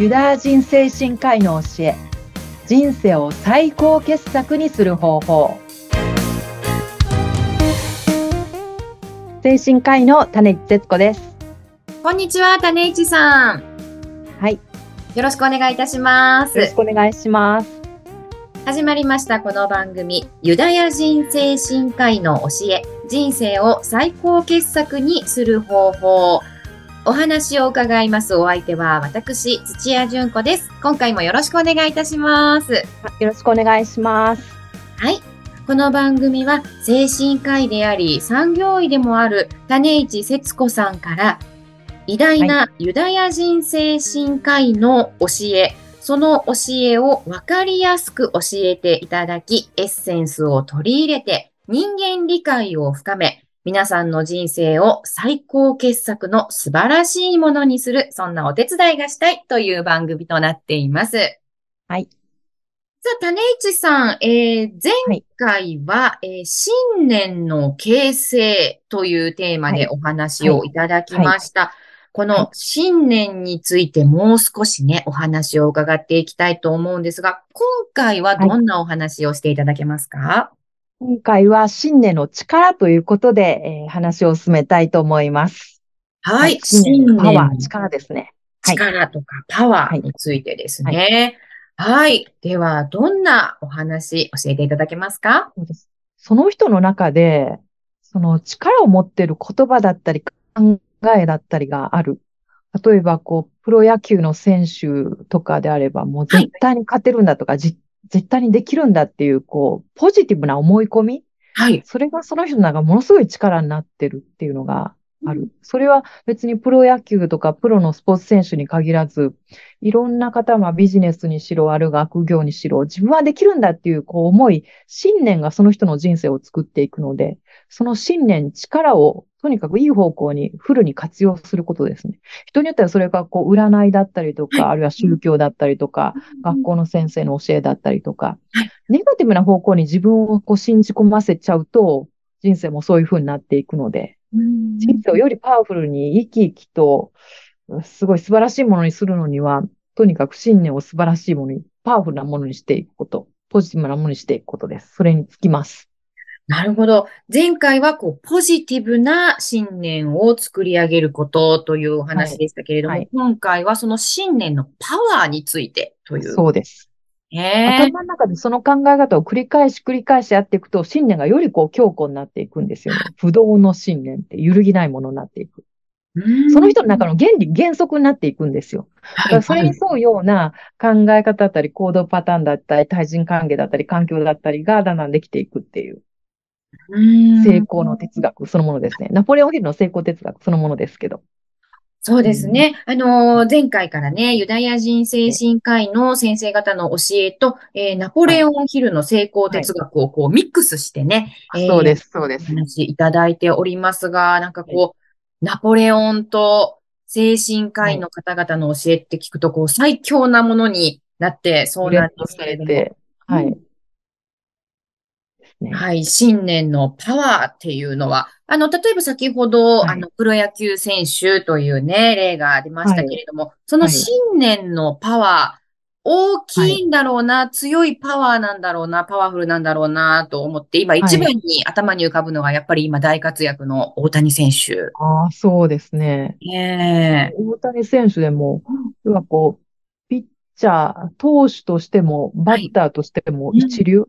ユダヤ人精神科医の教え人生を最高傑作にする方法。精神科医の種市節子です。こんにちは種市さん。はい。よろしくお願いいたします。よろしくお願いします。始まりましたこの番組ユダヤ人精神科医の教え人生を最高傑作にする方法お話を伺いますお相手は私、土屋純子です。今回もよろしくお願いいたします。よろしくお願いします。はい。この番組は精神科医であり産業医でもある種市節子さんから偉大なユダヤ人精神科医の教え、はい、その教えをわかりやすく教えていただき、エッセンスを取り入れて人間理解を深め、皆さんの人生を最高傑作の素晴らしいものにする、そんなお手伝いがしたいという番組となっています。はい。さあ、種市さん、えー、前回は、はい、えー、新年の形成というテーマでお話をいただきました。はいはい、この新年についてもう少しね、お話を伺っていきたいと思うんですが、今回はどんなお話をしていただけますか、今回は新年の力ということで、えー、話を進めたいと思います。はい。新年のパワー、力ですね。力とかパワーについてですね。はい。はい、では、どんなお話教えていただけますか？そうですその人の中で、その力を持っている言葉だったり、考えだったりがある。例えば、こう、プロ野球の選手とかであれば、もう絶対に勝てるんだとか、はい、絶対にできるんだっていう、こう、ポジティブな思い込み？はい。それがその人の中ものすごい力になってるっていうのがある。それは別にプロ野球とかプロのスポーツ選手に限らず、いろんな方はビジネスにしろ、ある学業にしろ、自分はできるんだっていうこう思い、信念がその人の人生を作っていくので、その信念、力をとにかくいい方向にフルに活用することですね。人によってはそれがこう占いだったりとか、あるいは宗教だったりとか、学校の先生の教えだったりとか、ネガティブな方向に自分をこう信じ込ませちゃうと、人生もそういう風になっていくので、人生をよりパワフルに生き生きと、すごい素晴らしいものにするのには、とにかく信念を素晴らしいものに、パワフルなものにしていくこと、ポジティブなものにしていくことです。それにつきます。なるほど。前回はこうポジティブな信念を作り上げることというお話でしたけれども、はいはい、今回はその信念のパワーについてという。そうです。頭の中でその考え方を繰り返し繰り返しやっていくと、信念がよりこう強固になっていくんですよね。不動の信念って揺るぎないものになっていく。その人の中の原理、原則になっていくんですよ。だからそれに沿うような考え方だったり、行動パターンだったり、対人関係だったり、環境だったりがだんだんできていくっていう。成功の哲学そのものですね。ナポレオンヒルの成功哲学そのものですけど。そうですね。あのー、前回からね、ユダヤ人精神科医の先生方の教えと、えー、ナポレオンヒルの成功哲学をこうミックスしてね、はいえー、そうです、そうです。話いただいておりますが、なんかこう、ナポレオンと精神科医の方々の教えって聞くと、こう、最強なものになってそうなんですけれども。はい。ね。はい。新年のパワーっていうのは、あの、例えば先ほど、はい、あの、プロ野球選手というね、例が出ましたけれども、はい、その新年のパワー、大きいんだろうな、はい、強いパワーなんだろうな、パワフルなんだろうなと思って、今一番に頭に浮かぶのが、やっぱり今大活躍の大谷選手。ああ、そうですね。ええ大谷選手でも、要はこう、ピッチャー、投手としても、バッターとしても一流。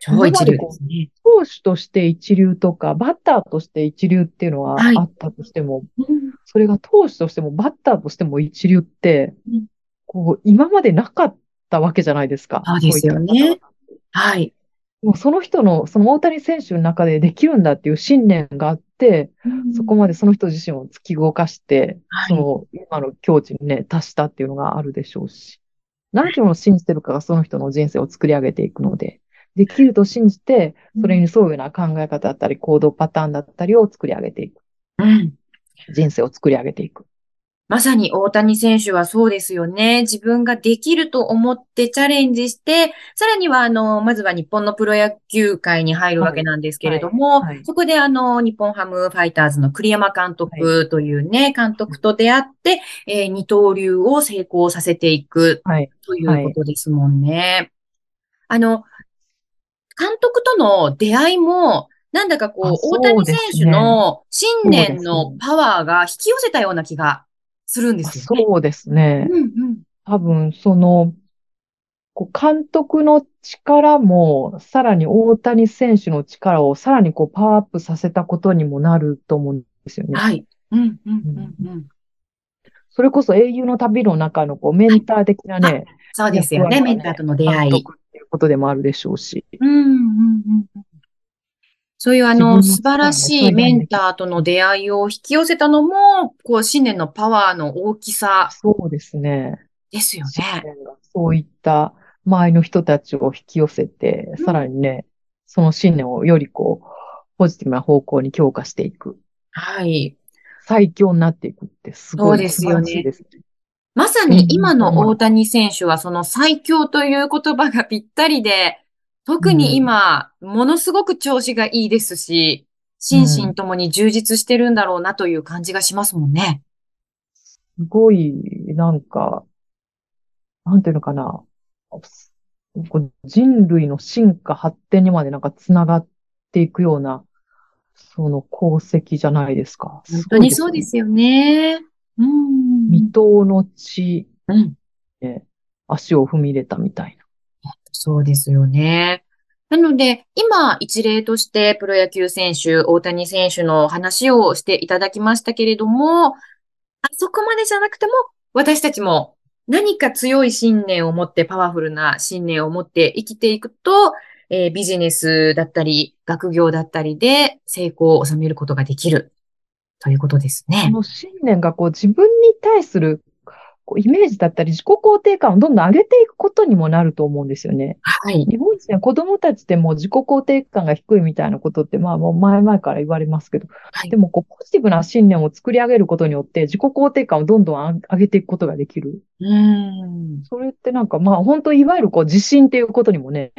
超一流ですね。投手として一流とか、バッターとして一流っていうのはあったとしても、はい、それが投手としてもバッターとしても一流って、うん、こう、今までなかったわけじゃないですか。そうですよね。はい。もうその人の、その大谷選手の中でできるんだっていう信念があって、うん、そこまでその人自身を突き動かして、はい、その今の境地にね、達したっていうのがあるでしょうし、何を信じてるかがその人の人生を作り上げていくので、できると信じて、それに沿うような考え方だったり、行動パターンだったりを作り上げていく。うん。人生を作り上げていく。まさに大谷選手はそうですよね。自分ができると思ってチャレンジして、さらには、あの、まずは日本のプロ野球界に入るわけなんですけれども、はいはい、そこであの、日本ハムファイターズの栗山監督というね、監督と出会って、えー、二刀流を成功させていくということですもんね。あの、監督との出会いも、なんだかこう、大谷選手の信念のパワーが引き寄せたような気がするんですよね。そうですね。うんうん、多分、その、こう監督の力も、さらに大谷選手の力をさらにこうパワーアップさせたことにもなると思うんですよね。はい。うんうんうんうん、それこそ英雄の旅の中のこうメンター的なね、はい、そうですよね、メンターとの出会い。監督ことでもあるでしょうし。うんうんうんそういうあの、素晴らしいメンターとの出会いを引き寄せたのも、こう、信念のパワーの大きさ。そうですね。ですよね。そういった周りの人たちを引き寄せて、さらにね、その信念をよりこう、ポジティブな方向に強化していく。はい。最強になっていくってすごいですよね。ですねまさに今の大谷選手はその最強という言葉がぴったりで、特に今、ものすごく調子がいいですし、心身ともに充実してるんだろうなという感じがしますもんね。すごい、なんか、なんていうのかな。人類の進化発展にまでなんか繋がっていくような、その功績じゃないですか。本当にそうですよね。うん。未踏の地、うん、足を踏み入れたみたいな。そうですよね。なので、今、一例としてプロ野球選手、大谷選手の話をしていただきましたけれども、あそこまでじゃなくても、私たちも何か強い信念を持って、パワフルな信念を持って生きていくと、えー、ビジネスだったり、学業だったりで成功を収めることができるということですね。その信念がこう自分に対するイメージだったり自己肯定感をどんどん上げていくことにもなると思うんですよね。はい。日本人は子供たちでも自己肯定感が低いみたいなことって、まあもう前々から言われますけど、はい、でもこうポジティブな信念を作り上げることによって自己肯定感をどんどん上げていくことができる。うん。それってなんかまあ本当いわゆるこう自信っていうことにもね、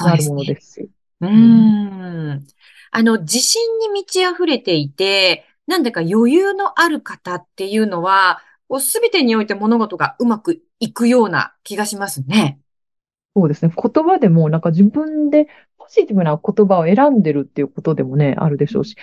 なるものですし。うん。あの、自信に満ち溢れていて、なんだか余裕のある方っていうのは、すべてにおいて物事がうまくいくような気がしますね。そうですね。言葉でも、なんか自分でポジティブな言葉を選んでるっていうことでもね、あるでしょうし。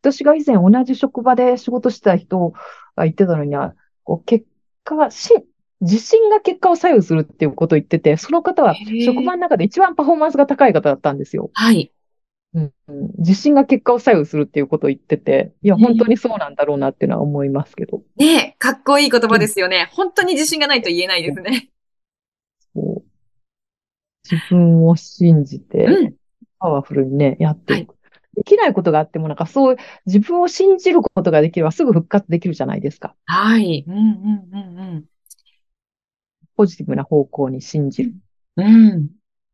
私が以前同じ職場で仕事してた人が言ってたのには、こう結果がし、自信が結果を左右するっていうことを言ってて、その方は職場の中で一番パフォーマンスが高い方だったんですよ。はい。うん、自信が結果を左右するっていうことを言ってて、いや、本当にそうなんだろうなっていうのは思いますけど。ねかっこいい言葉ですよね。うん、本当に自信がないと言えないですね。そう自分を信じて、パワフルにね、やっていく。はいできないことがあっても、なんかそう、自分を信じることができればすぐ復活できるじゃないですか。はい。うんうんうんうん。ポジティブな方向に信じる。うん。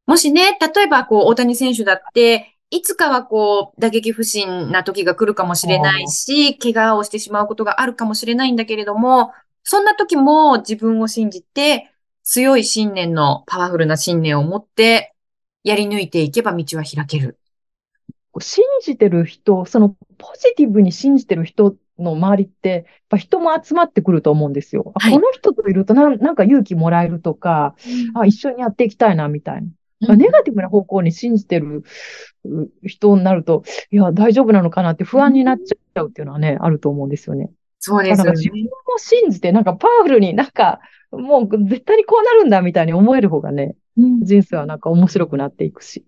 もしね、例えばこう、大谷選手だって、いつかはこう、打撃不振な時が来るかもしれないし、怪我をしてしまうことがあるかもしれないんだけれども、そんな時も自分を信じて、強い信念の、パワフルな信念を持って、やり抜いていけば道は開ける。信じてる人、そのポジティブに信じてる人の周りって、やっぱ人も集まってくると思うんですよ。はい、この人といるとななんか勇気もらえるとか、うん、あ、一緒にやっていきたいな、みたいな。ネガティブな方向に信じてる人になると、いや、大丈夫なのかなって不安になっちゃうっていうのはね、あると思うんですよね。そうですよね。自分を信じて、なんかパワフルになんか、もう絶対にこうなるんだみたいに思える方がね、うん、人生はなんか面白くなっていくし。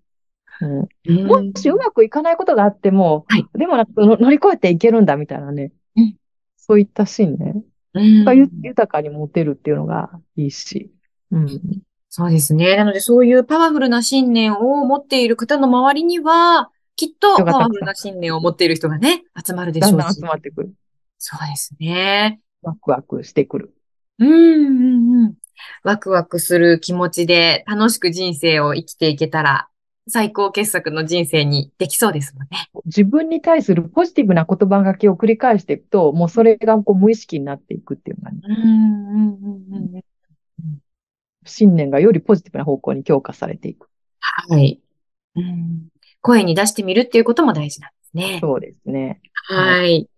うん、もしうまくいかないことがあっても、はい、でもなんか乗り越えていけるんだみたいなね、うん、そういった信念が豊かに持てるっていうのがいいし。うん、そうですね。なので、そういうパワフルな信念を持っている方の周りには、きっとパワフルな信念を持っている人がね、集まるでしょうし。だんだん集まってくる。そうですね。ワクワクしてくる。うん、うん、うん。ワクワクする気持ちで楽しく人生を生きていけたら最高傑作の人生にできそうですもんね。自分に対するポジティブな言葉がけを繰り返していくと、もうそれがこう無意識になっていくっていうのがね、うんうんうんうん信念がよりポジティブな方向に強化されていく。はい、うん。声に出してみるっていうことも大事なんですね。そうですね。はい。い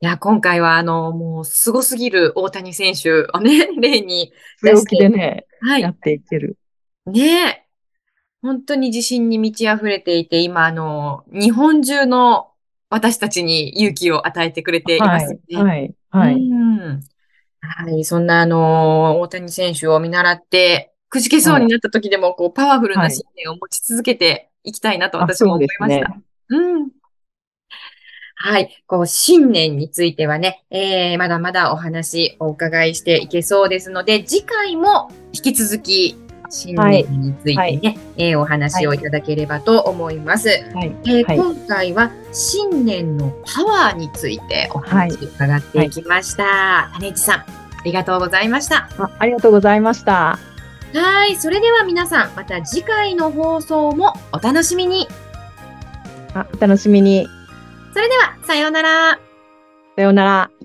や、今回は、あの、もう、凄すぎる大谷選手をね、例に、強気でね、はいや。っていける。ねえ。本当に自信に満ち溢れていて、今、あの、日本中の私たちに勇気を与えてくれていますよね。はい、はい、うん。はい。そんな、あの、大谷選手を見習って、くじけそうになった時でも、こう、パワフルな信念を持ち続けていきたいなとあ、私も思いました。ね。うん。はい。こう、信念についてはね、えー、まだまだお話お伺いしていけそうですので、次回も引き続き、信念についてね、はいえーお話をいただければと思います。はい、え今回は信念のパワーについてお話伺っていきました。種市さん、ありがとうございました。あ。ありがとうございました。はい。それでは皆さん、また次回の放送もお楽しみに。あ、お楽しみに。それでは、さようなら。さようなら。